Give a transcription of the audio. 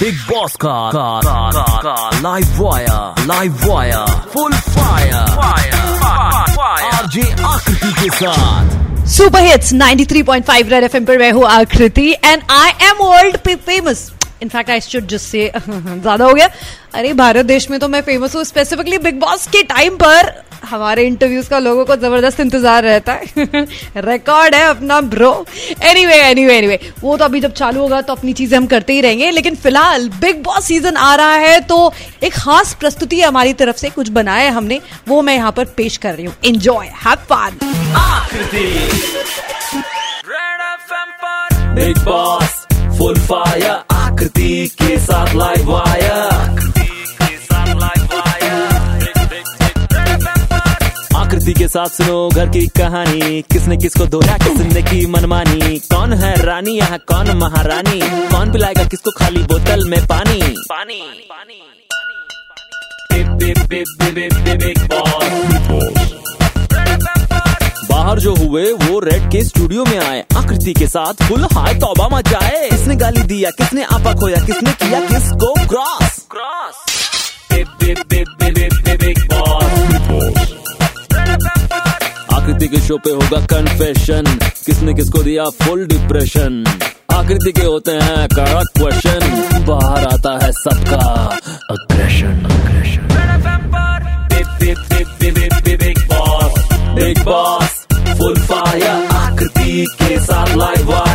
Big boss का का का का, का live wire live wire full fire RJ Akriti के साथ सुपर हिट्स 93.5 रेड एफएम पर मैं हूँ Akriti and I am world famous in fact I should just say ज़्यादा हो गया। अरे भारत देश में तो मैं फ़ेमस हूँ स्पेसिफिकली बिग बॉस के टाइम पर। हमारे इंटरव्यूज़ का लोगों को ज़बरदस्त इंतज़ार रहता है। रिकॉर्ड है अपना ब्रो एनीवे एनीवे एनीवे वो तो अभी जब चालू होगा तो अपनी चीज़ें हम करते ही रहेंगे। लेकिन फ़िलहाल बिग बॉस सीज़न आ रहा है तो एक खास प्रस्तुति हमारी तरफ़ से कुछ बनाया है हमने। वो मैं यहाँ पर पेश कर रही हूँ। Enjoy have fun Bigg Boss full fire Akriti के साथ लाइव वायर आकृति के साथ सुनो घर की कहानी। किसने किसको धोया किसने की मनमानी। कौन है रानी यहाँ कौन महारानी? कौन पिलाएगा किसको खाली बोतल में पानी? पानी। पानी बिग बॉस बाहर जो हुए वो रेड के स्टूडियो में आए। आकृति के साथ फुल हाय तौबा मचाए। किसने गाली दिया किसने आपा खोया किसने किया किसको क्रॉस क्रॉस आकृति के शो पे होगा कन्फेशन किसने किसको दिया फुल डिप्रेशन आकृति के होते हैं कड़क क्वेश्चन बाहर आता है सबका। full fire. Akriti ke saath live. Wire.